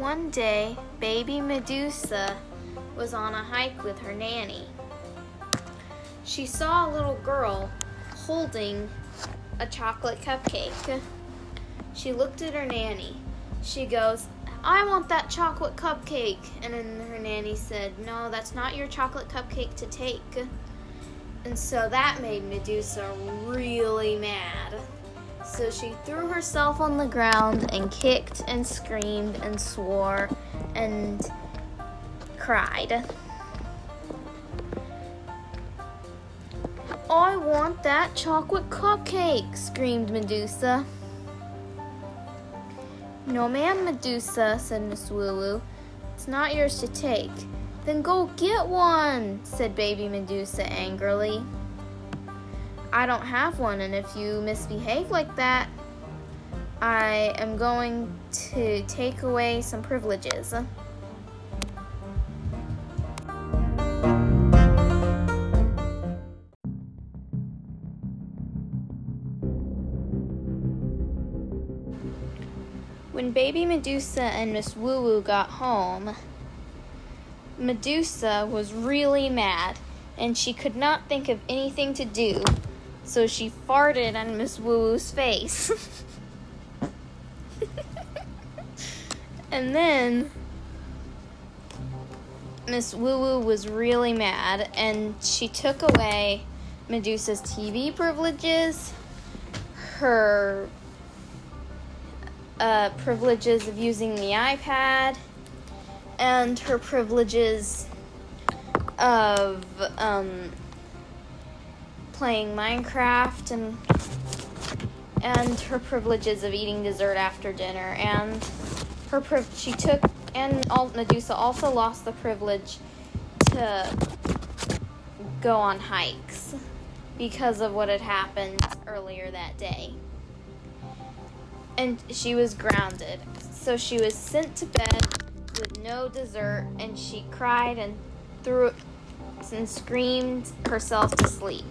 One day, baby Medusa was on a hike with her nanny. She saw a little girl holding a chocolate cupcake. She looked at her nanny. She goes, I want that chocolate cupcake. And then her nanny said, No, that's not your chocolate cupcake to take. And so that made Medusa really mad. So she threw herself on the ground and kicked and screamed and swore and cried. I want that chocolate cupcake, screamed Medusa. No, ma'am, Medusa, said Miss Woo Woo. It's not yours to take. Then go get one, said baby Medusa angrily. I don't have one, and if you misbehave like that, I am going to take away some privileges. When baby Medusa and Miss Woo Woo got home, Medusa was really mad and she could not think of anything to do, so she farted on Miss Woo Woo's face. and then Miss Woo Woo was really mad and she took away Medusa's TV privileges, her uh, privileges of using the iPad, and her privileges of um, playing Minecraft and and her privileges of eating dessert after dinner and her priv- she took and Medusa also lost the privilege to go on hikes because of what had happened earlier that day. And she was grounded. So she was sent to bed with no dessert and she cried and threw and screamed herself to sleep.